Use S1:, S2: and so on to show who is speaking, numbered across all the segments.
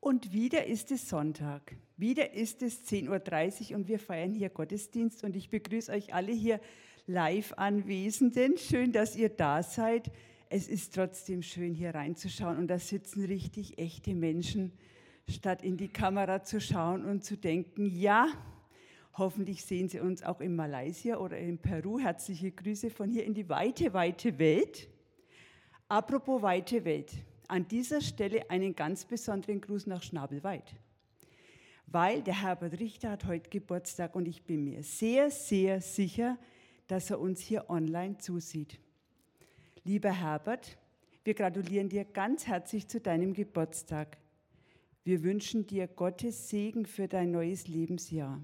S1: Und wieder ist es Sonntag. Wieder ist es 10.30 Uhr und wir feiern hier Gottesdienst. Und ich begrüße euch alle hier live Anwesenden. Schön, dass ihr da seid. Es ist trotzdem schön, hier reinzuschauen. Und da sitzen richtig echte Menschen, statt in die Kamera zu schauen und zu denken, ja, hoffentlich sehen Sie uns auch in Malaysia oder in Peru. Herzliche Grüße von hier in die weite, weite Welt. Apropos weite Welt an dieser Stelle einen ganz besonderen Gruß nach Schnabelweit. Weil der Herbert Richter hat heute Geburtstag und ich bin mir sehr, sehr sicher, dass er uns hier online zusieht. Lieber Herbert, wir gratulieren dir ganz herzlich zu deinem Geburtstag. Wir wünschen dir Gottes Segen für dein neues Lebensjahr.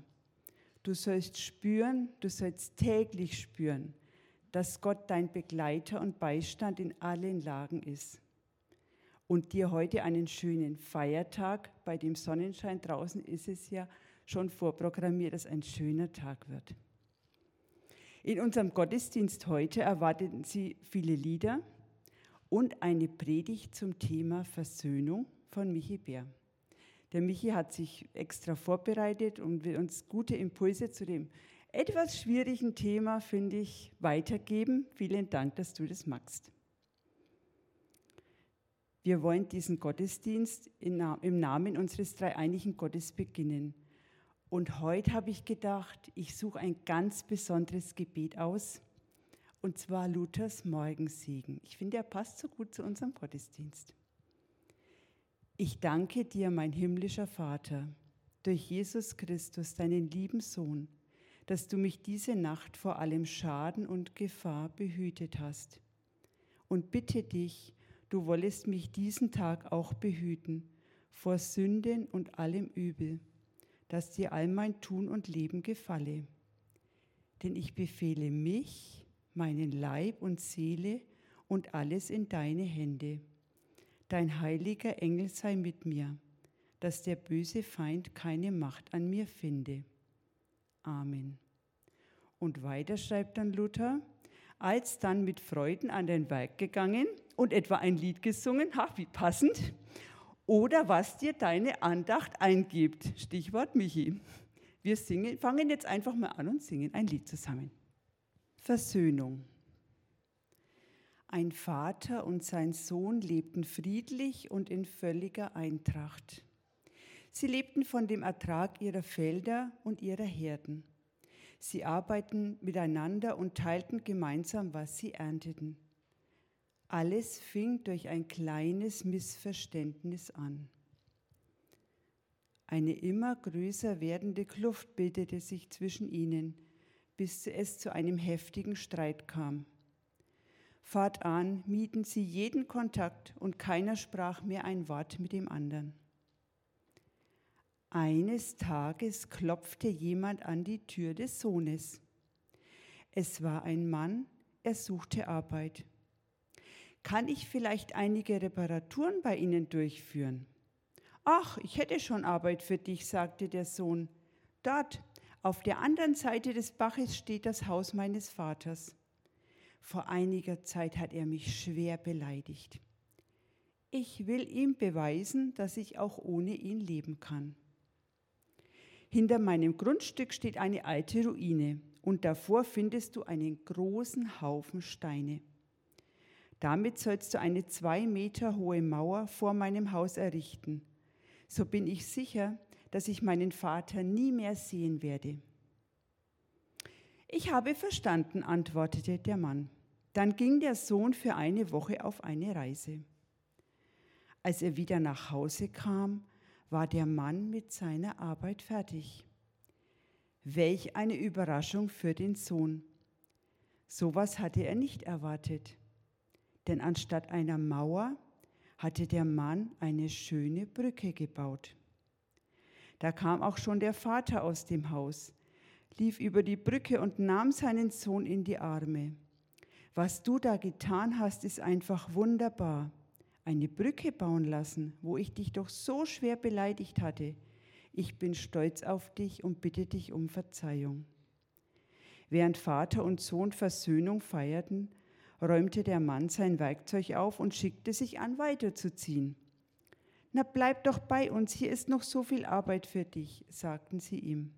S1: Du sollst spüren, du sollst täglich spüren, dass Gott dein Begleiter und Beistand in allen Lagen ist und dir heute einen schönen Feiertag. Bei dem Sonnenschein draußen ist es ja schon vorprogrammiert, dass ein schöner Tag wird. In unserem Gottesdienst heute erwarteten Sie viele Lieder und eine Predigt zum Thema Versöhnung von Michi Bär. Der Michi hat sich extra vorbereitet und will uns gute Impulse zu dem etwas schwierigen Thema, finde ich, weitergeben. Vielen Dank, dass du das magst. Wir wollen diesen Gottesdienst im Namen unseres dreieinigen Gottes beginnen. Und heute habe ich gedacht, ich suche ein ganz besonderes Gebet aus, und zwar Luthers Morgensegen. Ich finde, er passt so gut zu unserem Gottesdienst. Ich danke dir, mein himmlischer Vater, durch Jesus Christus, deinen lieben Sohn, dass du mich diese Nacht vor allem Schaden und Gefahr behütet hast. Und bitte dich, du wollest mich diesen Tag auch behüten vor Sünden und allem Übel, dass dir all mein Tun und Leben gefalle. Denn ich befehle mich, meinen Leib und Seele und alles in deine Hände. Dein heiliger Engel sei mit mir, dass der böse Feind keine Macht an mir finde. Amen. Und weiter schreibt dann Luther, als dann mit Freuden an den Werk gegangen und etwa ein Lied gesungen, ha, wie passend, oder was dir deine Andacht eingibt. Stichwort Michi. Wir singen, fangen jetzt einfach mal an und singen ein Lied zusammen. Versöhnung. Ein Vater und sein Sohn lebten friedlich und in völliger Eintracht. Sie lebten von dem Ertrag ihrer Felder und ihrer Herden. Sie arbeiten miteinander und teilten gemeinsam, was sie ernteten. Alles fing durch ein kleines Missverständnis an. Eine immer größer werdende Kluft bildete sich zwischen ihnen, bis es zu einem heftigen Streit kam. Fortan mieden sie jeden Kontakt und keiner sprach mehr ein Wort mit dem anderen. Eines Tages klopfte jemand an die Tür des Sohnes. Es war ein Mann, er suchte Arbeit. Kann ich vielleicht einige Reparaturen bei Ihnen durchführen? Ach, ich hätte schon Arbeit für dich, sagte der Sohn. Dort, auf der anderen Seite des Baches steht das Haus meines Vaters. Vor einiger Zeit hat er mich schwer beleidigt. Ich will ihm beweisen, dass ich auch ohne ihn leben kann. Hinter meinem Grundstück steht eine alte Ruine und davor findest du einen großen Haufen Steine. Damit sollst du eine zwei Meter hohe Mauer vor meinem Haus errichten. So bin ich sicher, dass ich meinen Vater nie mehr sehen werde. Ich habe verstanden, antwortete der Mann. Dann ging der Sohn für eine Woche auf eine Reise. Als er wieder nach Hause kam, war der Mann mit seiner Arbeit fertig. Welch eine Überraschung für den Sohn. Sowas hatte er nicht erwartet. Denn anstatt einer Mauer hatte der Mann eine schöne Brücke gebaut. Da kam auch schon der Vater aus dem Haus, lief über die Brücke und nahm seinen Sohn in die Arme. Was du da getan hast, ist einfach wunderbar eine Brücke bauen lassen, wo ich dich doch so schwer beleidigt hatte. Ich bin stolz auf dich und bitte dich um Verzeihung. Während Vater und Sohn Versöhnung feierten, räumte der Mann sein Werkzeug auf und schickte sich an, weiterzuziehen. Na bleib doch bei uns, hier ist noch so viel Arbeit für dich, sagten sie ihm.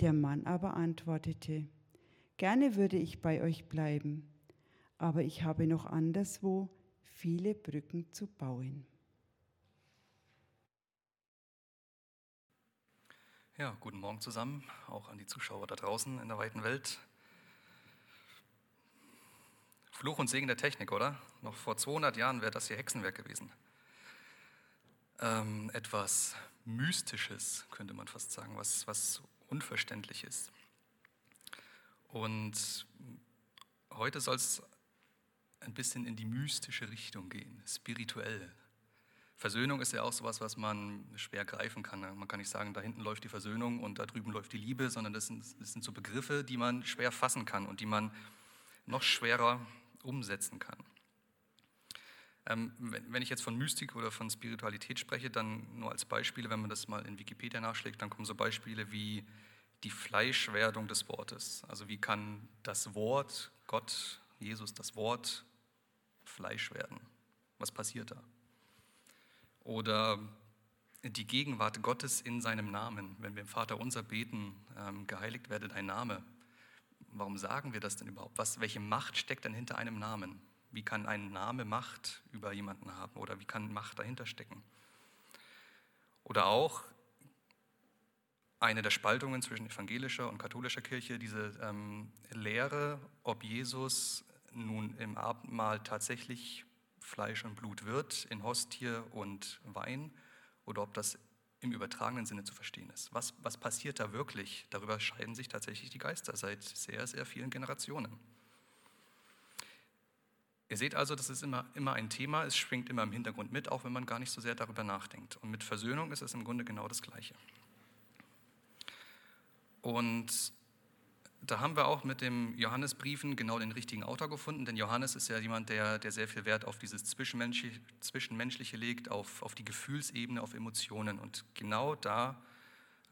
S1: Der Mann aber antwortete, Gerne würde ich bei euch bleiben, aber ich habe noch anderswo viele Brücken zu bauen.
S2: Ja, guten Morgen zusammen, auch an die Zuschauer da draußen in der weiten Welt. Fluch und Segen der Technik, oder? Noch vor 200 Jahren wäre das hier Hexenwerk gewesen. Ähm, etwas Mystisches, könnte man fast sagen, was, was Unverständliches. Und heute soll es ein bisschen in die mystische Richtung gehen, spirituell. Versöhnung ist ja auch sowas, was man schwer greifen kann. Man kann nicht sagen, da hinten läuft die Versöhnung und da drüben läuft die Liebe, sondern das sind, das sind so Begriffe, die man schwer fassen kann und die man noch schwerer umsetzen kann. Ähm, wenn, wenn, ich jetzt von Mystik oder von Spiritualität spreche, dann nur als Beispiele, wenn man das mal in Wikipedia nachschlägt, dann kommen so Beispiele wie die Fleischwerdung des Wortes. Also wie kann das Wort, Gott, Jesus, das Wort Fleisch werden? Was passiert da? Oder die Gegenwart Gottes in seinem Namen. Wenn wir im Vater unser beten, ähm, geheiligt werde dein Name. Warum sagen wir das denn überhaupt? Was, welche Macht steckt denn hinter einem Namen? Wie kann ein Name Macht über jemanden haben oder wie kann Macht dahinter stecken? Oder auch eine der Spaltungen zwischen evangelischer und katholischer Kirche, diese ähm, Lehre, ob Jesus nun im Abendmahl tatsächlich Fleisch und Blut wird in Hostie und Wein oder ob das im übertragenen Sinne zu verstehen ist. Was, was passiert da wirklich? Darüber scheiden sich tatsächlich die Geister seit sehr, sehr vielen Generationen. Ihr seht also, das ist immer, immer ein Thema, es schwingt immer im Hintergrund mit, auch wenn man gar nicht so sehr darüber nachdenkt. Und mit Versöhnung ist es im Grunde genau das Gleiche. Und da haben wir auch mit dem Johannesbriefen genau den richtigen Autor gefunden, denn Johannes ist ja jemand, der, der sehr viel Wert auf dieses Zwischenmenschliche, Zwischenmenschliche legt, auf, auf die Gefühlsebene, auf Emotionen. Und genau da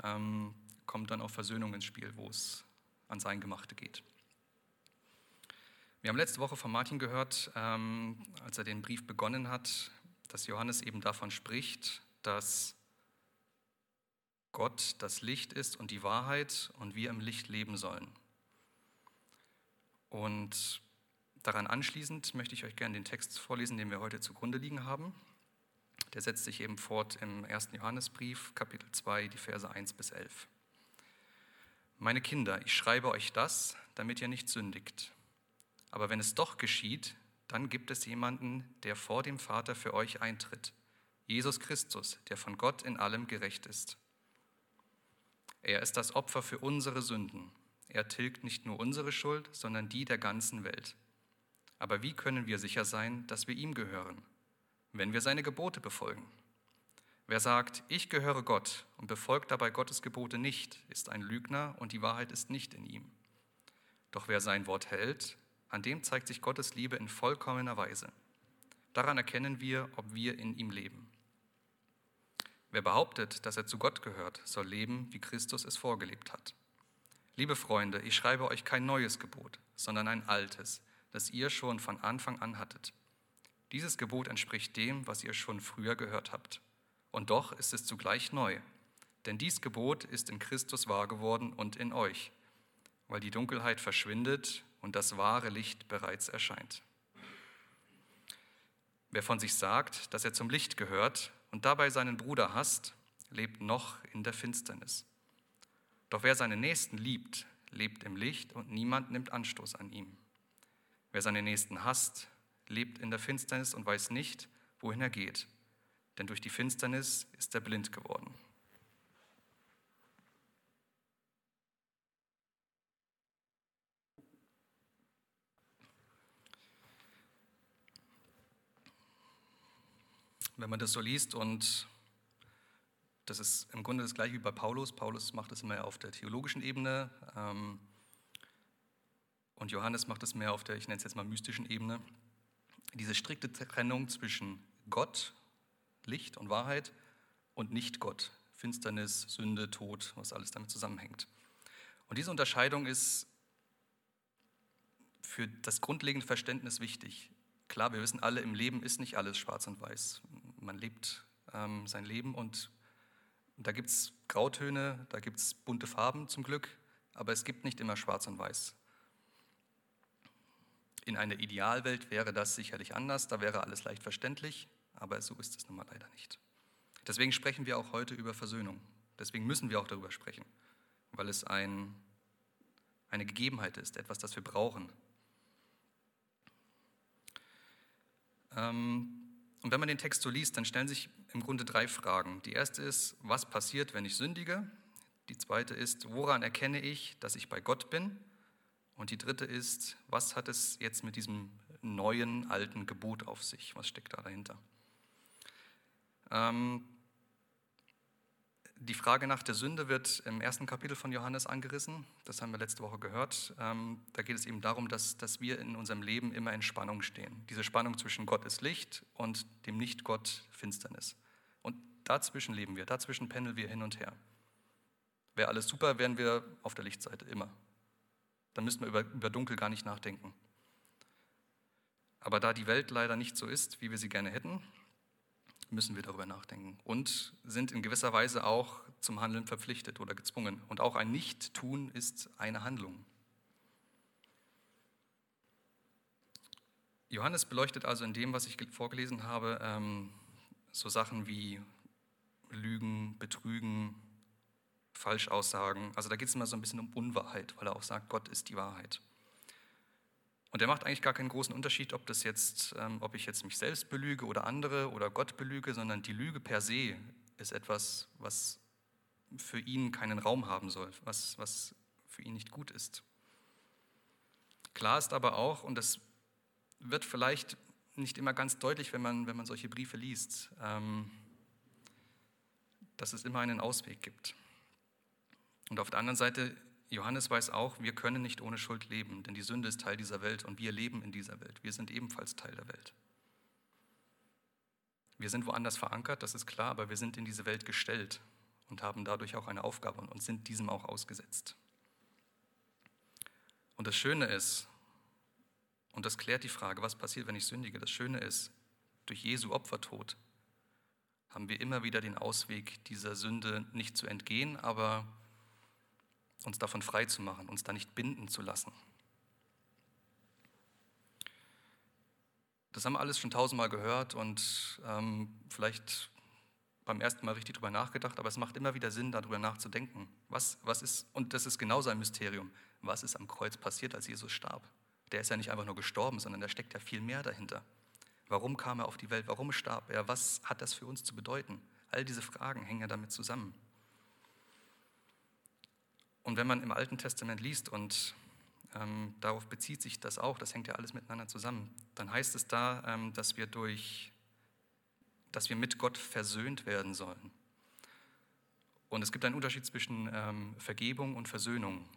S2: ähm, kommt dann auch Versöhnung ins Spiel, wo es an sein Gemachte geht. Wir haben letzte Woche von Martin gehört, ähm, als er den Brief begonnen hat, dass Johannes eben davon spricht, dass Gott das Licht ist und die Wahrheit und wir im Licht leben sollen. Und daran anschließend möchte ich euch gerne den Text vorlesen, den wir heute zugrunde liegen haben. Der setzt sich eben fort im ersten Johannesbrief, Kapitel 2, die Verse 1 bis 11. Meine Kinder, ich schreibe euch das, damit ihr nicht sündigt. Aber wenn es doch geschieht, dann gibt es jemanden, der vor dem Vater für euch eintritt, Jesus Christus, der von Gott in allem gerecht ist. Er ist das Opfer für unsere Sünden. Er tilgt nicht nur unsere Schuld, sondern die der ganzen Welt. Aber wie können wir sicher sein, dass wir ihm gehören? Wenn wir seine Gebote befolgen. Wer sagt, ich gehöre Gott und befolgt dabei Gottes Gebote nicht, ist ein Lügner und die Wahrheit ist nicht in ihm. Doch wer sein Wort hält, an dem zeigt sich Gottes Liebe in vollkommener Weise. Daran erkennen wir, ob wir in ihm leben. Wer behauptet, dass er zu Gott gehört, soll leben, wie Christus es vorgelebt hat. Liebe Freunde, ich schreibe euch kein neues Gebot, sondern ein altes, das ihr schon von Anfang an hattet. Dieses Gebot entspricht dem, was ihr schon früher gehört habt. Und doch ist es zugleich neu, denn dies Gebot ist in Christus wahr geworden und in euch, weil die Dunkelheit verschwindet und das wahre Licht bereits erscheint. Wer von sich sagt, dass er zum Licht gehört, und dabei seinen Bruder hasst, lebt noch in der Finsternis. Doch wer seinen Nächsten liebt, lebt im Licht und niemand nimmt Anstoß an ihm. Wer seinen Nächsten hasst, lebt in der Finsternis und weiß nicht, wohin er geht, denn durch die Finsternis ist er blind geworden. wenn man das so liest und das ist im Grunde das gleiche wie bei Paulus. Paulus macht es mehr auf der theologischen Ebene ähm, und Johannes macht es mehr auf der, ich nenne es jetzt mal mystischen Ebene. Diese strikte Trennung zwischen Gott, Licht und Wahrheit und Nicht-Gott, Finsternis, Sünde, Tod, was alles damit zusammenhängt. Und diese Unterscheidung ist für das grundlegende Verständnis wichtig. Klar, wir wissen alle, im Leben ist nicht alles schwarz und weiß man lebt ähm, sein Leben und da gibt es Grautöne, da gibt es bunte Farben zum Glück, aber es gibt nicht immer schwarz und weiß. In einer Idealwelt wäre das sicherlich anders, da wäre alles leicht verständlich, aber so ist es nun mal leider nicht. Deswegen sprechen wir auch heute über Versöhnung. Deswegen müssen wir auch darüber sprechen, weil es ein, eine Gegebenheit ist, etwas, das wir brauchen. Ähm, und wenn man den Text so liest, dann stellen sich im Grunde drei Fragen. Die erste ist, was passiert, wenn ich sündige? Die zweite ist, woran erkenne ich, dass ich bei Gott bin? Und die dritte ist, was hat es jetzt mit diesem neuen, alten Gebot auf sich? Was steckt da dahinter? Ähm, die Frage nach der Sünde wird im ersten Kapitel von Johannes angerissen. Das haben wir letzte Woche gehört. Ähm, da geht es eben darum, dass, dass wir in unserem Leben immer in Spannung stehen. Diese Spannung zwischen Gott ist Licht und dem Nicht-Gott Finsternis. Und dazwischen leben wir, dazwischen pendeln wir hin und her. Wäre alles super, wären wir auf der Lichtseite, immer. Dann müssten wir über, über Dunkel gar nicht nachdenken. Aber da die Welt leider nicht so ist, wie wir sie gerne hätten, müssen wir darüber nachdenken und sind in gewisser Weise auch zum Handeln verpflichtet oder gezwungen. Und auch ein Nicht-Tun ist eine Handlung. Johannes beleuchtet also in dem, was ich vorgelesen habe, ähm, so Sachen wie Lügen, Betrügen, Falschaussagen. Also da geht es immer so ein bisschen um Unwahrheit, weil er auch sagt, Gott ist die Wahrheit. Und er macht eigentlich gar keinen großen Unterschied, ob, das jetzt, ähm, ob ich jetzt mich selbst belüge oder andere oder Gott belüge, sondern die Lüge per se ist etwas, was für ihn keinen Raum haben soll, was, was für ihn nicht gut ist. Klar ist aber auch, und das wird vielleicht nicht immer ganz deutlich, wenn man, wenn man solche Briefe liest, ähm, dass es immer einen Ausweg gibt. Und auf der anderen Seite Johannes weiß auch, wir können nicht ohne Schuld leben, denn die Sünde ist Teil dieser Welt und wir leben in dieser Welt. Wir sind ebenfalls Teil der Welt. Wir sind woanders verankert, das ist klar, aber wir sind in diese Welt gestellt und haben dadurch auch eine Aufgabe und sind diesem auch ausgesetzt. Und das Schöne ist, und das klärt die Frage, was passiert, wenn ich sündige, das Schöne ist, durch Jesu Opfertod haben wir immer wieder den Ausweg, dieser Sünde nicht zu entgehen, aber uns davon frei zu machen, uns da nicht binden zu lassen. Das haben wir alles schon tausendmal gehört und ähm, vielleicht beim ersten Mal richtig drüber nachgedacht, aber es macht immer wieder Sinn, darüber nachzudenken. Was, was ist, und das ist genauso ein Mysterium, was ist am Kreuz passiert, als Jesus starb? Der ist ja nicht einfach nur gestorben, sondern da steckt ja viel mehr dahinter. Warum kam er auf die Welt? Warum starb er? Was hat das für uns zu bedeuten? All diese Fragen hängen ja damit zusammen. Und wenn man im Alten Testament liest, und ähm, darauf bezieht sich das auch, das hängt ja alles miteinander zusammen, dann heißt es da, ähm, dass wir durch, dass wir mit Gott versöhnt werden sollen. Und es gibt einen Unterschied zwischen ähm, Vergebung und Versöhnung.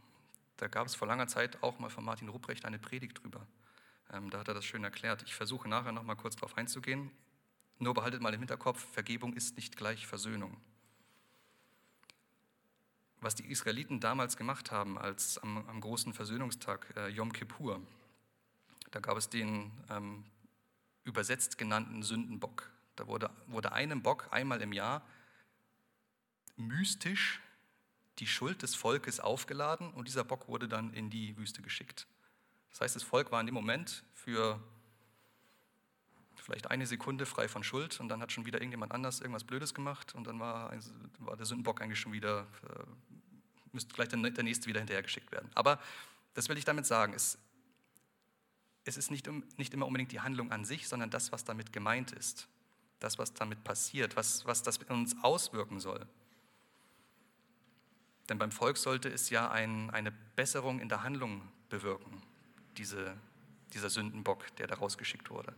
S2: Da gab es vor langer Zeit auch mal von Martin Rupprecht eine Predigt drüber. Ähm, da hat er das schön erklärt. Ich versuche nachher noch mal kurz darauf einzugehen. Nur behaltet mal im Hinterkopf, Vergebung ist nicht gleich Versöhnung was die Israeliten damals gemacht haben, als am, am großen Versöhnungstag äh, Yom Kippur. Da gab es den ähm, übersetzt genannten Sündenbock. Da wurde, wurde einem Bock einmal im Jahr mystisch die Schuld des Volkes aufgeladen und dieser Bock wurde dann in die Wüste geschickt. Das heißt, das Volk war in dem Moment für vielleicht eine Sekunde frei von Schuld und dann hat schon wieder irgendjemand anders irgendwas Blödes gemacht und dann war, war der Sündenbock eigentlich schon wieder, äh, müsste gleich der, der nächste wieder hinterhergeschickt werden. Aber das will ich damit sagen, es, es ist nicht, nicht immer unbedingt die Handlung an sich, sondern das, was damit gemeint ist, das, was damit passiert, was, was das uns auswirken soll. Denn beim Volk sollte es ja ein, eine Besserung in der Handlung bewirken, diese, dieser Sündenbock, der da rausgeschickt wurde.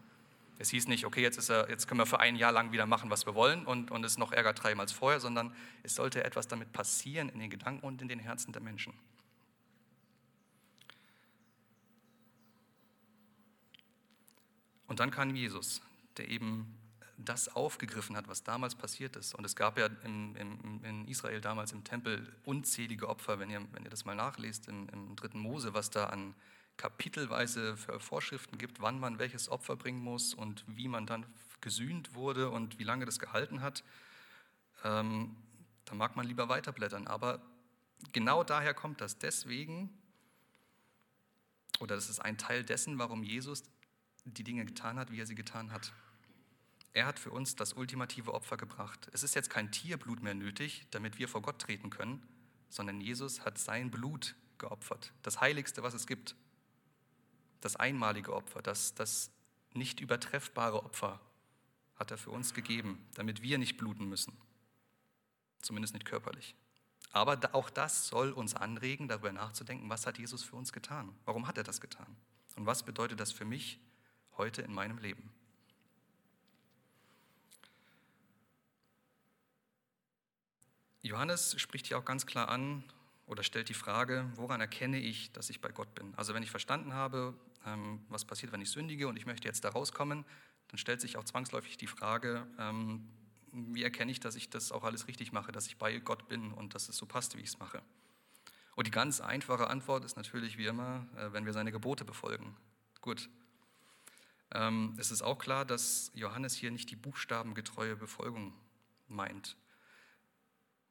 S2: Es hieß nicht, okay, jetzt, er, jetzt, können wir für ein Jahr lang wieder machen, was wir wollen und, und es noch Ärger treiben als vorher, sondern es sollte etwas damit passieren in den Gedanken und in den Herzen der Menschen. Und dann kam Jesus, der eben das aufgegriffen hat, was damals passiert ist. Und es gab ja im, im, in Israel damals im Tempel unzählige Opfer, wenn ihr, wenn ihr das mal nachlest im, im dritten Mose, was da an kapitelweise Vorschriften gibt, wann man welches Opfer bringen muss und wie man dann gesühnt wurde und wie lange das gehalten hat, ähm, da mag man lieber weiterblättern. Aber genau daher kommt das. Deswegen, oder das ist ein Teil dessen, warum Jesus die Dinge getan hat, wie er sie getan hat. Er hat für uns das ultimative Opfer gebracht. Es ist jetzt kein Tierblut mehr nötig, damit wir vor Gott treten können, sondern Jesus hat sein Blut geopfert. Das Heiligste, was es gibt. Das einmalige Opfer, das, das nicht übertreffbare Opfer hat er für uns gegeben, damit wir nicht bluten müssen. Zumindest nicht körperlich. Aber auch das soll uns anregen, darüber nachzudenken, was hat Jesus für uns getan? Warum hat er das getan? Und was bedeutet das für mich heute in meinem Leben? Johannes spricht hier auch ganz klar an oder stellt die Frage, woran erkenne ich, dass ich bei Gott bin? Also wenn ich verstanden habe, ähm, was passiert, wenn ich sündige und ich möchte jetzt da rauskommen, dann stellt sich auch zwangsläufig die Frage, ähm, wie erkenne ich, dass ich das auch alles richtig mache, dass ich bei Gott bin und dass es so passt, wie ich es mache? Und die ganz einfache Antwort ist natürlich wie immer, äh, wenn wir seine Gebote befolgen. Gut. Ähm, es ist auch klar, dass Johannes hier nicht die buchstabengetreue Befolgung meint.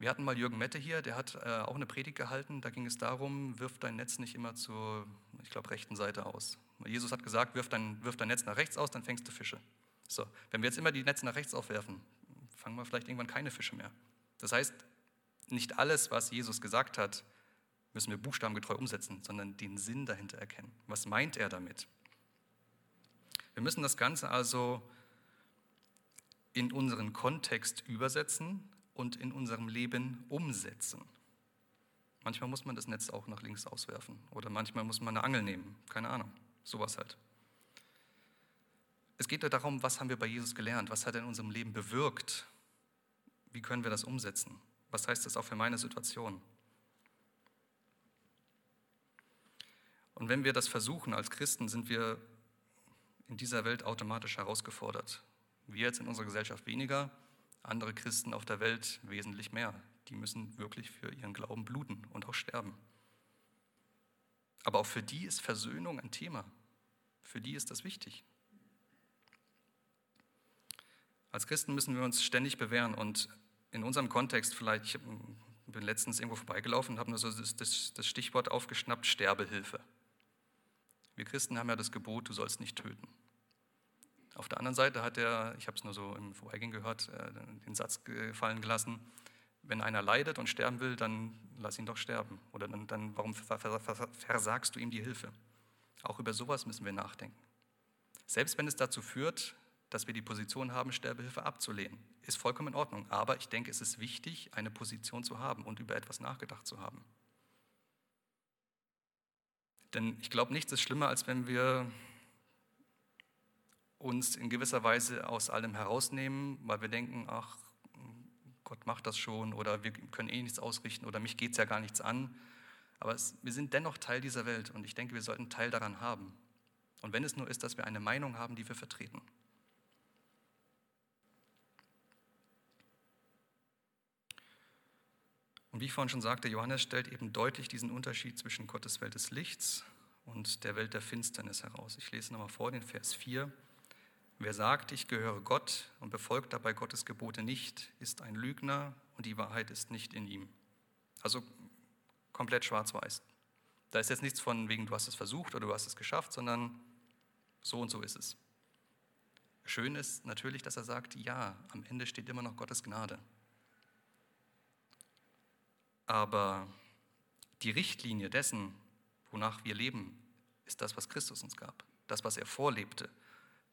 S2: Wir hatten mal Jürgen Mette hier, der hat äh, auch eine Predigt gehalten. Da ging es darum, wirf dein Netz nicht immer zur, ich glaube, rechten Seite aus. Jesus hat gesagt, wirf dein, wirf dein Netz nach rechts aus, dann fängst du Fische. So, wenn wir jetzt immer die Netze nach rechts aufwerfen, fangen wir vielleicht irgendwann keine Fische mehr. Das heißt, nicht alles, was Jesus gesagt hat, müssen wir buchstabengetreu umsetzen, sondern den Sinn dahinter erkennen. Was meint er damit? Wir müssen das Ganze also in unseren Kontext übersetzen und in unserem Leben umsetzen. Manchmal muss man das Netz auch nach links auswerfen oder manchmal muss man eine Angel nehmen, keine Ahnung, sowas halt. Es geht ja darum, was haben wir bei Jesus gelernt, was hat er in unserem Leben bewirkt, wie können wir das umsetzen, was heißt das auch für meine Situation. Und wenn wir das versuchen als Christen, sind wir in dieser Welt automatisch herausgefordert. Wir jetzt in unserer Gesellschaft weniger, andere Christen auf der Welt wesentlich mehr. Die müssen wirklich für ihren Glauben bluten und auch sterben. Aber auch für die ist Versöhnung ein Thema. Für die ist das wichtig. Als Christen müssen wir uns ständig bewähren und in unserem Kontext vielleicht, ich bin letztens irgendwo vorbeigelaufen und habe nur so das, das, das Stichwort aufgeschnappt, Sterbehilfe. Wir Christen haben ja das Gebot, du sollst nicht töten. Auf der anderen Seite hat er, ich habe es nur so im Vorbeigehen gehört, äh, den Satz fallen gelassen, wenn einer leidet und sterben will, dann lass ihn doch sterben. Oder dann, dann warum versagst du ihm die Hilfe? Auch über sowas müssen wir nachdenken. Selbst wenn es dazu führt, dass wir die Position haben, Sterbehilfe abzulehnen, ist vollkommen in Ordnung. Aber ich denke, es ist wichtig, eine Position zu haben und über etwas nachgedacht zu haben. Denn ich glaube, nichts ist schlimmer, als wenn wir uns in gewisser Weise aus allem herausnehmen, weil wir denken, ach, Gott macht das schon oder wir können eh nichts ausrichten oder mich geht es ja gar nichts an. Aber es, wir sind dennoch Teil dieser Welt und ich denke, wir sollten Teil daran haben. Und wenn es nur ist, dass wir eine Meinung haben, die wir vertreten. Und wie ich vorhin schon sagte, Johannes stellt eben deutlich diesen Unterschied zwischen Gottes Welt des Lichts und der Welt der Finsternis heraus. Ich lese nochmal vor den Vers 4. Wer sagt, ich gehöre Gott und befolgt dabei Gottes Gebote nicht, ist ein Lügner und die Wahrheit ist nicht in ihm. Also komplett schwarz-weiß. Da ist jetzt nichts von wegen, du hast es versucht oder du hast es geschafft, sondern so und so ist es. Schön ist natürlich, dass er sagt, ja, am Ende steht immer noch Gottes Gnade. Aber die Richtlinie dessen, wonach wir leben, ist das, was Christus uns gab, das, was er vorlebte,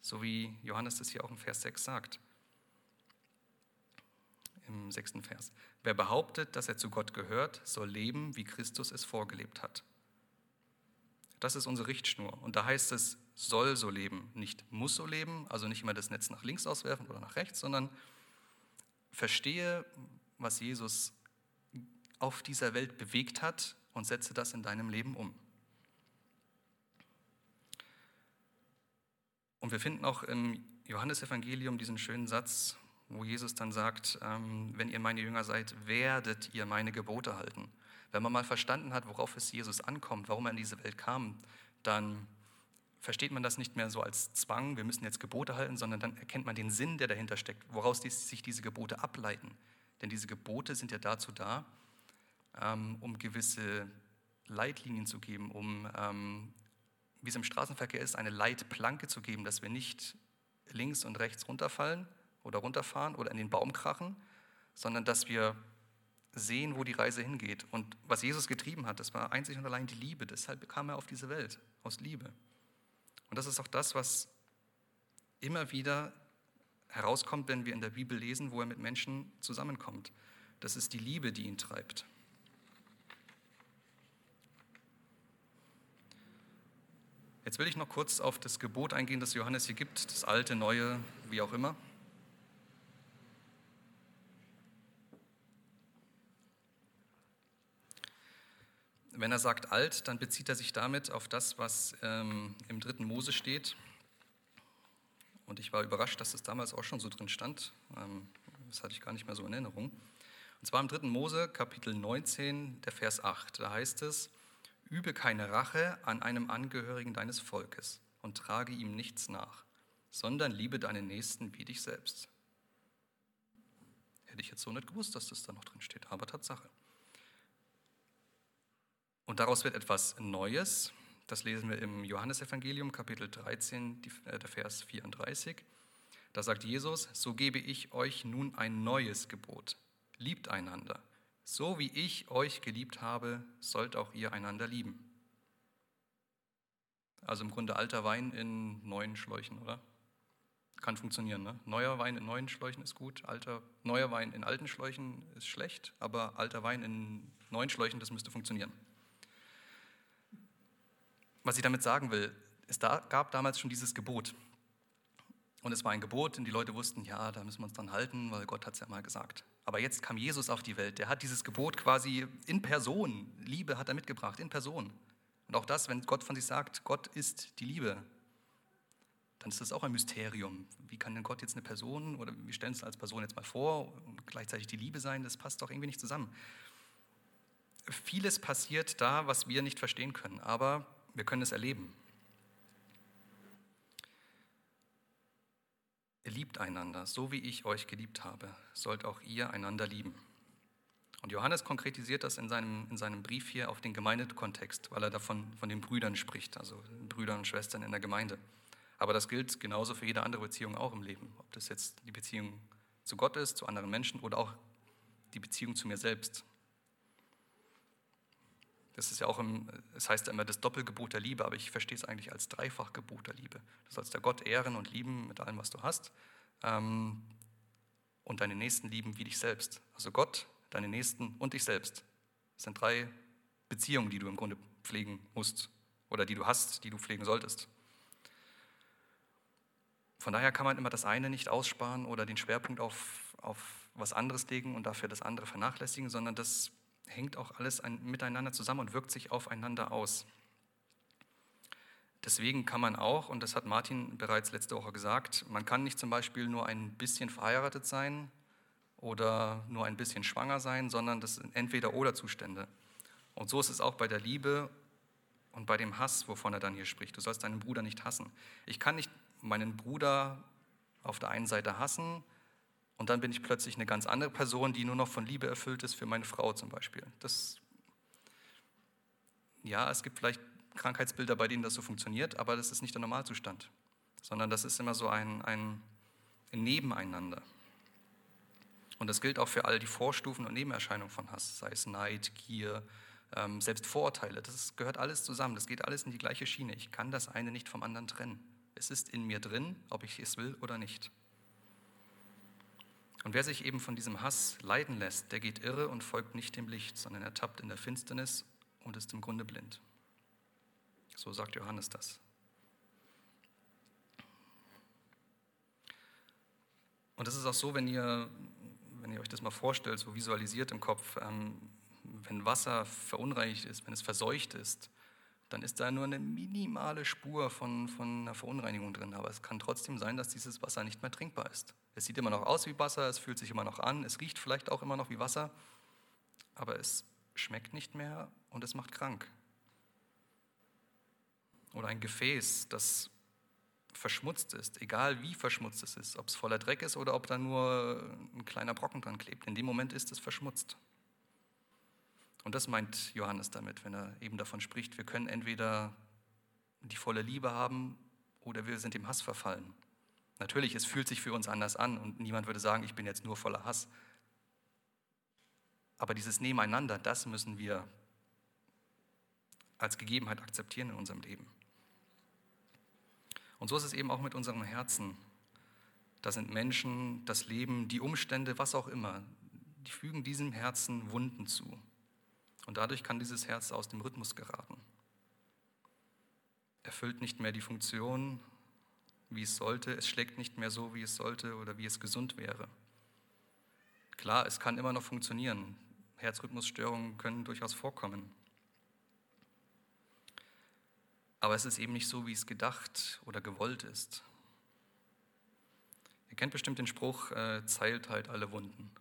S2: so wie Johannes das hier auch im Vers 6 sagt. Im sechsten Vers. Wer behauptet, dass er zu Gott gehört, soll leben, wie Christus es vorgelebt hat. Das ist unsere Richtschnur. Und da heißt es, soll so leben, nicht muss so leben, also nicht immer das Netz nach links auswerfen oder nach rechts, sondern verstehe, was Jesus auf dieser Welt bewegt hat und setze das in deinem Leben um. Und wir finden auch im Johannesevangelium diesen schönen Satz, wo Jesus dann sagt, ähm, wenn ihr meine Jünger seid, werdet ihr meine Gebote halten. Wenn man mal verstanden hat, worauf es Jesus ankommt, warum er in diese Welt kam, dann versteht man das nicht mehr so als Zwang, wir müssen jetzt Gebote halten, sondern dann erkennt man den Sinn, der dahinter steckt, woraus sich diese Gebote ableiten. Denn diese Gebote sind ja dazu da, ähm, um gewisse Leitlinien zu geben, um, ähm, wie es im Straßenverkehr ist, eine Leitplanke zu geben, dass wir nicht links und rechts runterfallen oder runterfahren oder in den Baum krachen, sondern dass wir sehen, wo die Reise hingeht. Und was Jesus getrieben hat, das war einzig und allein die Liebe. Deshalb kam er auf diese Welt, aus Liebe. Und das ist auch das, was immer wieder herauskommt, wenn wir in der Bibel lesen, wo er mit Menschen zusammenkommt. Das ist die Liebe, die ihn treibt. Jetzt will ich noch kurz auf das Gebot eingehen, das Johannes hier gibt, das alte, neue, wie auch immer. Wenn er sagt alt, dann bezieht er sich damit auf das, was ähm, im dritten Mose steht. Und ich war überrascht, dass es damals auch schon so drin stand. Ähm, das hatte ich gar nicht mehr so in Erinnerung. Und zwar im dritten Mose, Kapitel 19, der Vers 8. Da heißt es, übe keine Rache an einem Angehörigen deines Volkes und trage ihm nichts nach, sondern liebe deinen Nächsten wie dich selbst. Hätte ich jetzt so nicht gewusst, dass das da noch drin steht, aber Tatsache. Und daraus wird etwas Neues. Das lesen wir im Johannesevangelium, Kapitel 13, äh, der Vers 34. Da sagt Jesus, so gebe ich euch nun ein neues Gebot. Liebt einander. So wie ich euch geliebt habe, sollt auch ihr einander lieben. Also im Grunde alter Wein in neuen Schläuchen, oder? Kann funktionieren. Ne? Neuer Wein in neuen Schläuchen ist gut, alter, neuer Wein in alten Schläuchen ist schlecht, aber alter Wein in neuen Schläuchen, das müsste funktionieren. Was ich damit sagen will, es gab damals schon dieses Gebot. Und es war ein Gebot, und die Leute wussten, ja, da müssen wir uns dran halten, weil Gott hat es ja mal gesagt. Aber jetzt kam Jesus auf die Welt. Der hat dieses Gebot quasi in Person, Liebe hat er mitgebracht, in Person. Und auch das, wenn Gott von sich sagt, Gott ist die Liebe, dann ist das auch ein Mysterium. Wie kann denn Gott jetzt eine Person, oder wir stellen es als Person jetzt mal vor, und gleichzeitig die Liebe sein, das passt doch irgendwie nicht zusammen. Vieles passiert da, was wir nicht verstehen können, aber wir können es erleben. Liebt einander, so wie ich euch geliebt habe, sollt auch ihr einander lieben. Und Johannes konkretisiert das in seinem, in seinem Brief hier auf den Gemeindekontext, weil er davon von den Brüdern spricht, also Brüdern und Schwestern in der Gemeinde. Aber das gilt genauso für jede andere Beziehung auch im Leben. Ob das jetzt die Beziehung zu Gott ist, zu anderen Menschen oder auch die Beziehung zu mir selbst. Das ist ja auch im, es heißt ja immer das Doppelgebot der Liebe, aber ich verstehe es eigentlich als Dreifachgebot der Liebe. Du sollst der Gott ehren und lieben mit allem, was du hast. Ähm, und deine Nächsten lieben wie dich selbst. Also Gott, deine Nächsten und dich selbst. Das sind drei Beziehungen, die du im Grunde pflegen musst oder die du hast, die du pflegen solltest. Von daher kann man immer das eine nicht aussparen oder den Schwerpunkt auf, auf was anderes legen und dafür das andere vernachlässigen, sondern das hängt auch alles ein, miteinander zusammen und wirkt sich aufeinander aus. Deswegen kann man auch, und das hat Martin bereits letzte Woche gesagt, man kann nicht zum Beispiel nur ein bisschen verheiratet sein oder nur ein bisschen schwanger sein, sondern das sind entweder oder Zustände. Und so ist es auch bei der Liebe und bei dem Hass, wovon er dann hier spricht. Du sollst deinen Bruder nicht hassen. Ich kann nicht meinen Bruder auf der einen Seite hassen und dann bin ich plötzlich eine ganz andere Person, die nur noch von Liebe erfüllt ist für meine Frau zum Beispiel. Das, ja, es gibt vielleicht Krankheitsbilder, bei denen das so funktioniert, aber das ist nicht der Normalzustand, sondern das ist immer so ein, ein, ein Nebeneinander. Und das gilt auch für all die Vorstufen und Nebenerscheinungen von Hass, sei es Neid, Gier, ähm, selbst Vorurteile. Das gehört alles zusammen, das geht alles in die gleiche Schiene. Ich kann das eine nicht vom anderen trennen. Es ist in mir drin, ob ich es will oder nicht. Und wer sich eben von diesem Hass leiden lässt, der geht irre und folgt nicht dem Licht, sondern er tappt in der Finsternis und ist im Grunde blind. So sagt Johannes das. Und das ist auch so, wenn ihr, wenn ihr euch das mal vorstellt, so visualisiert im Kopf, ähm, wenn Wasser verunreinigt ist, wenn es verseucht ist, dann ist da nur eine minimale Spur von, von einer Verunreinigung drin. Aber es kann trotzdem sein, dass dieses Wasser nicht mehr trinkbar ist. Es sieht immer noch aus wie Wasser, es fühlt sich immer noch an, es riecht vielleicht auch immer noch wie Wasser, aber es schmeckt nicht mehr und es macht krank. oder ein Gefäß, das verschmutzt ist, egal wie verschmutzt es ist, ob es voller Dreck ist oder ob da nur ein kleiner Brocken dran klebt. In dem Moment ist es verschmutzt. Und das meint Johannes damit, wenn er eben davon spricht, wir können entweder die volle Liebe haben oder wir sind dem Hass verfallen. Natürlich, es fühlt sich für uns anders an und niemand würde sagen, ich bin jetzt nur voller Hass. Aber dieses Nebeneinander, das müssen wir als Gegebenheit akzeptieren in unserem Leben. Und so ist es eben auch mit unserem Herzen. Da sind Menschen, das Leben, die Umstände, was auch immer, die fügen diesem Herzen Wunden zu. Und dadurch kann dieses Herz aus dem Rhythmus geraten. Erfüllt nicht mehr die Funktion, wie es sollte. Es schlägt nicht mehr so, wie es sollte oder wie es gesund wäre. Klar, es kann immer noch funktionieren. Herzrhythmusstörungen können durchaus vorkommen. Aber es ist eben nicht so, wie es gedacht oder gewollt ist. Ihr kennt bestimmt den Spruch, äh, Zeit halt alle Wunden.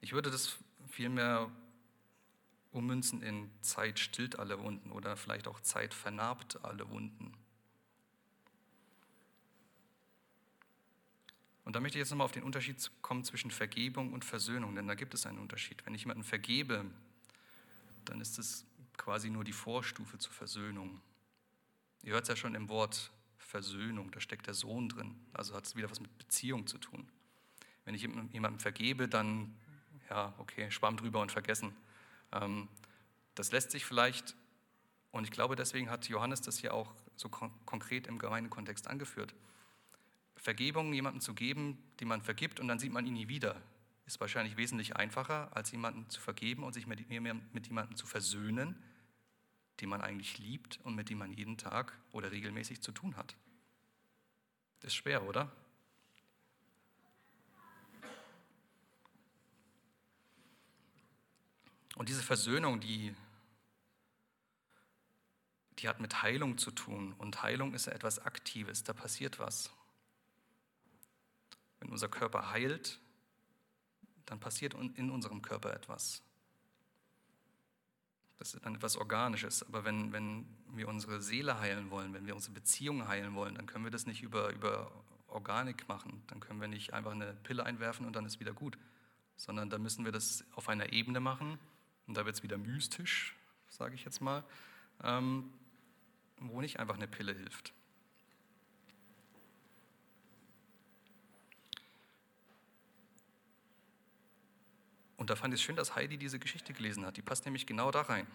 S2: Ich würde das vielmehr ummünzen in Zeit stillt alle Wunden oder vielleicht auch Zeit vernarbt alle Wunden. Und da möchte ich jetzt nochmal auf den Unterschied kommen zwischen Vergebung und Versöhnung, denn da gibt es einen Unterschied. Wenn ich jemanden vergebe, dann ist es quasi nur die Vorstufe zur Versöhnung. Ihr hört es ja schon im Wort Versöhnung, da steckt der Sohn drin, also hat es wieder was mit Beziehung zu tun. Wenn ich jemandem vergebe, dann, ja, okay, Schwamm drüber und vergessen. Ähm, das lässt sich vielleicht, und ich glaube, deswegen hat Johannes das hier auch so konkret im Gemeindekontext angeführt. Vergebung jemandem zu geben, dem man vergibt und dann sieht man ihn nie wieder, ist wahrscheinlich wesentlich einfacher, als jemanden zu vergeben und sich mit, mit jemandem zu versöhnen, den man eigentlich liebt und mit dem man jeden Tag oder regelmäßig zu tun hat. Das ist schwer, oder? Und diese Versöhnung, die, die hat mit Heilung zu tun. Und Heilung ist etwas Aktives, da passiert was. Wenn unser Körper heilt, dann passiert in unserem Körper etwas. Das ist dann etwas Organisches. Aber wenn, wenn wir unsere Seele heilen wollen, wenn wir unsere Beziehung heilen wollen, dann können wir das nicht über, über Organik machen. Dann können wir nicht einfach eine Pille einwerfen und dann ist wieder gut. Sondern da müssen wir das auf einer Ebene machen, und da wird es wieder mystisch, sage ich jetzt mal, ähm, wo nicht einfach eine Pille hilft. Und da fand ich es schön, dass Heidi diese Geschichte gelesen hat. Die passt nämlich genau da rein.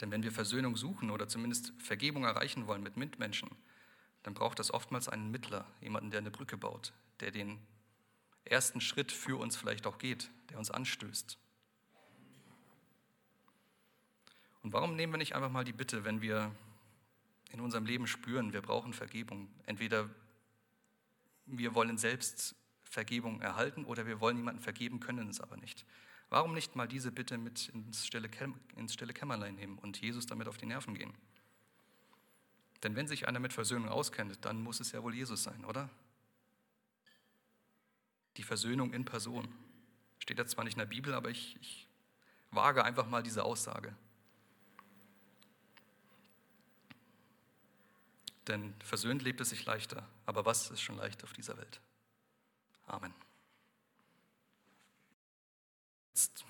S2: Denn wenn wir Versöhnung suchen oder zumindest Vergebung erreichen wollen mit Mitmenschen, dann braucht das oftmals einen Mittler, jemanden, der eine Brücke baut, der den ersten Schritt für uns vielleicht auch geht, der uns anstößt. Und warum nehmen wir nicht einfach mal die Bitte, wenn wir in unserem Leben spüren, wir brauchen Vergebung? Entweder wir wollen selbst Vergebung erhalten oder wir wollen jemanden vergeben, können es aber nicht. Warum nicht mal diese Bitte mit ins stille, ins stille Kämmerlein nehmen und Jesus damit auf die Nerven gehen? Denn wenn sich einer mit Versöhnung auskennt, dann muss es ja wohl Jesus sein, oder? Die Versöhnung in Person. Steht jetzt zwar nicht in der Bibel, aber ich, ich wage einfach mal diese Aussage. Denn versöhnt lebt es sich leichter. Aber was ist schon leicht auf dieser Welt? Amen. Jetzt,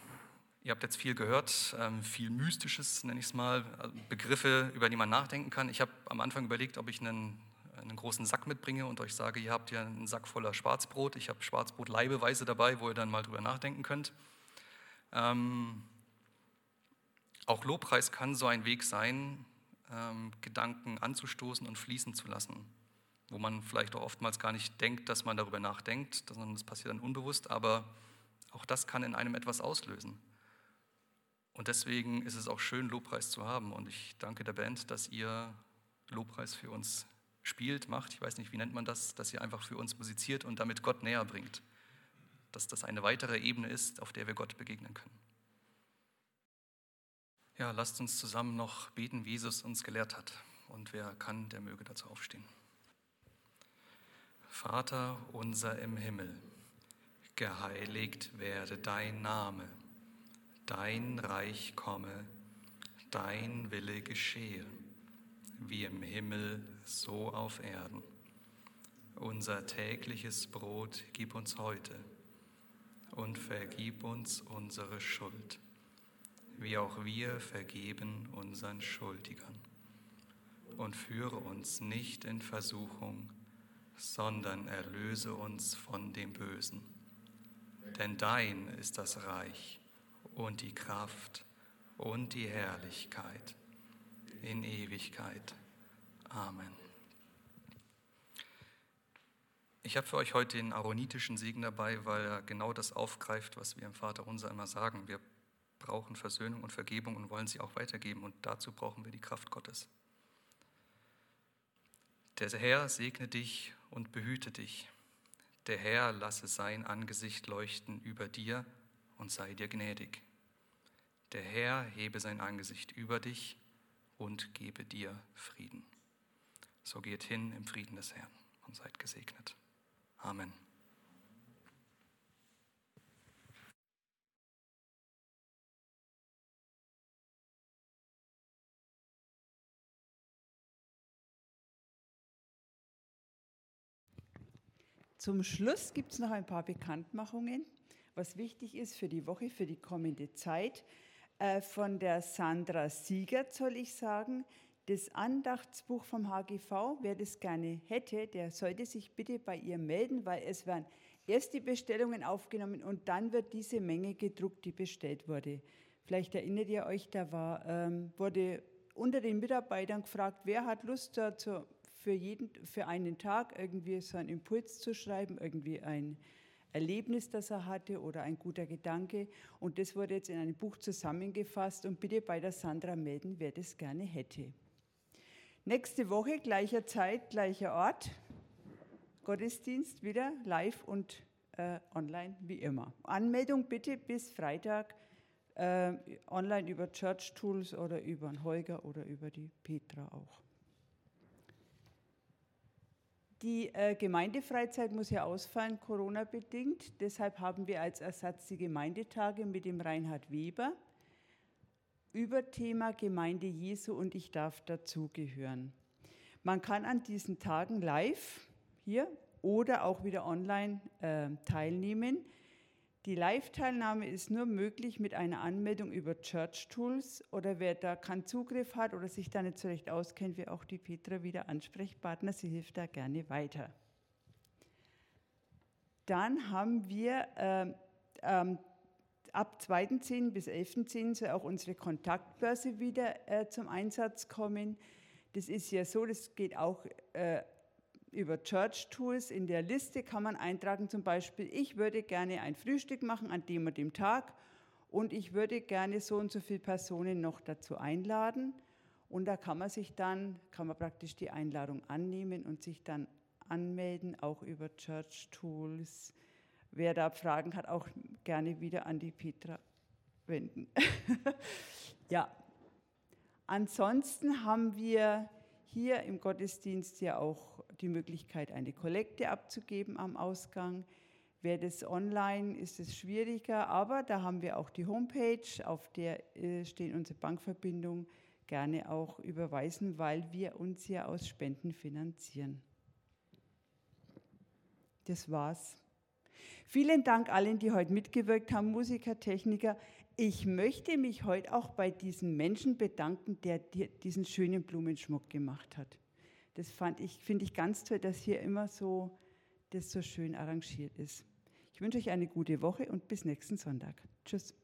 S2: ihr habt jetzt viel gehört, ähm, viel Mystisches, nenne ich es mal, also Begriffe, über die man nachdenken kann. Ich habe am Anfang überlegt, ob ich einen, einen großen Sack mitbringe und euch sage, ihr habt ja einen Sack voller Schwarzbrot. Ich habe Schwarzbrot leibeweise dabei, wo ihr dann mal drüber nachdenken könnt. Ähm, auch Lobpreis kann so ein Weg sein, ähm, Gedanken anzustoßen und fließen zu lassen, wo man vielleicht auch oftmals gar nicht denkt, dass man darüber nachdenkt, sondern das passiert dann unbewusst, aber auch das kann in einem etwas auslösen. Und deswegen ist es auch schön, Lobpreis zu haben. Und ich danke der Band, dass ihr Lobpreis für uns spielt, macht. Ich weiß nicht, wie nennt man das, dass ihr einfach für uns musiziert und damit Gott näher bringt. Dass das eine weitere Ebene ist, auf der wir Gott begegnen können. Ja, lasst uns zusammen noch beten, wie Jesus uns gelehrt hat. Und wer kann, der möge dazu aufstehen. Vater unser im Himmel, geheiligt werde dein Name, dein Reich komme, dein Wille geschehe, wie im Himmel, so auf Erden. Unser tägliches Brot gib uns heute und vergib uns unsere Schuld, wie auch wir vergeben unseren Schuldigern. Und führe uns nicht in Versuchung, sondern erlöse uns von dem Bösen. Denn dein ist das Reich und die Kraft und die Herrlichkeit in Ewigkeit. Amen. Ich habe für euch heute den aaronitischen Segen dabei, weil er genau das aufgreift, was wir im Vater unser immer sagen. Wir brauchen Versöhnung und Vergebung und wollen sie auch weitergeben und dazu brauchen wir die Kraft Gottes. Der Herr segne dich und behüte dich. Der Herr lasse sein Angesicht leuchten über dir und sei dir gnädig. Der Herr hebe sein Angesicht über dich und gebe dir Frieden. So geht hin im Frieden des Herrn und seid gesegnet. Amen.
S1: Zum Schluss gibt es noch ein paar Bekanntmachungen, was wichtig ist für die Woche, für die kommende Zeit. Äh, von der Sandra Siegert soll ich sagen, das Andachtsbuch vom HGV, wer das gerne hätte, der sollte sich bitte bei ihr melden, weil es werden erst die Bestellungen aufgenommen und dann wird diese Menge gedruckt, die bestellt wurde. Vielleicht erinnert ihr euch, da war, ähm, wurde unter den Mitarbeitern gefragt, wer hat Lust dazu, für, jeden, für einen Tag irgendwie so einen Impuls zu schreiben, irgendwie ein Erlebnis, das er hatte oder ein guter Gedanke. Und das wurde jetzt in einem Buch zusammengefasst und bitte bei der Sandra melden, wer das gerne hätte. Nächste Woche, gleicher Zeit, gleicher Ort. Gottesdienst wieder live und äh, online wie immer. Anmeldung bitte bis Freitag äh, online über Church Tools oder über den Holger oder über die Petra auch. Die äh, Gemeindefreizeit muss ja ausfallen, Corona-bedingt. Deshalb haben wir als Ersatz die Gemeindetage mit dem Reinhard Weber über Thema Gemeinde Jesu und ich darf dazugehören. Man kann an diesen Tagen live hier oder auch wieder online äh, teilnehmen. Die Live-Teilnahme ist nur möglich mit einer Anmeldung über Church Tools oder wer da keinen Zugriff hat oder sich da nicht so recht auskennt, wie auch die Petra wieder Ansprechpartner. Sie hilft da gerne weiter. Dann haben wir äh, ähm, ab 2.10. bis 11.10. soll auch unsere Kontaktbörse wieder äh, zum Einsatz kommen. Das ist ja so, das geht auch äh, über Church Tools. In der Liste kann man eintragen, zum Beispiel, ich würde gerne ein Frühstück machen an dem und dem Tag und ich würde gerne so und so viele Personen noch dazu einladen. Und da kann man sich dann, kann man praktisch die Einladung annehmen und sich dann anmelden, auch über Church Tools wer da Fragen hat, auch gerne wieder an die Petra wenden. ja, ansonsten haben wir hier im Gottesdienst ja auch die Möglichkeit, eine Kollekte abzugeben am Ausgang. Wer das online ist es schwieriger, aber da haben wir auch die Homepage, auf der äh, stehen unsere Bankverbindungen, gerne auch überweisen, weil wir uns ja aus Spenden finanzieren. Das war's. Vielen Dank allen, die heute mitgewirkt haben, Musiker, Techniker. Ich möchte mich heute auch bei diesem Menschen bedanken, der diesen schönen Blumenschmuck gemacht hat. Das fand ich, finde ich ganz toll, dass hier immer so, das so schön arrangiert ist. Ich wünsche euch eine gute Woche und bis nächsten Sonntag. Tschüss.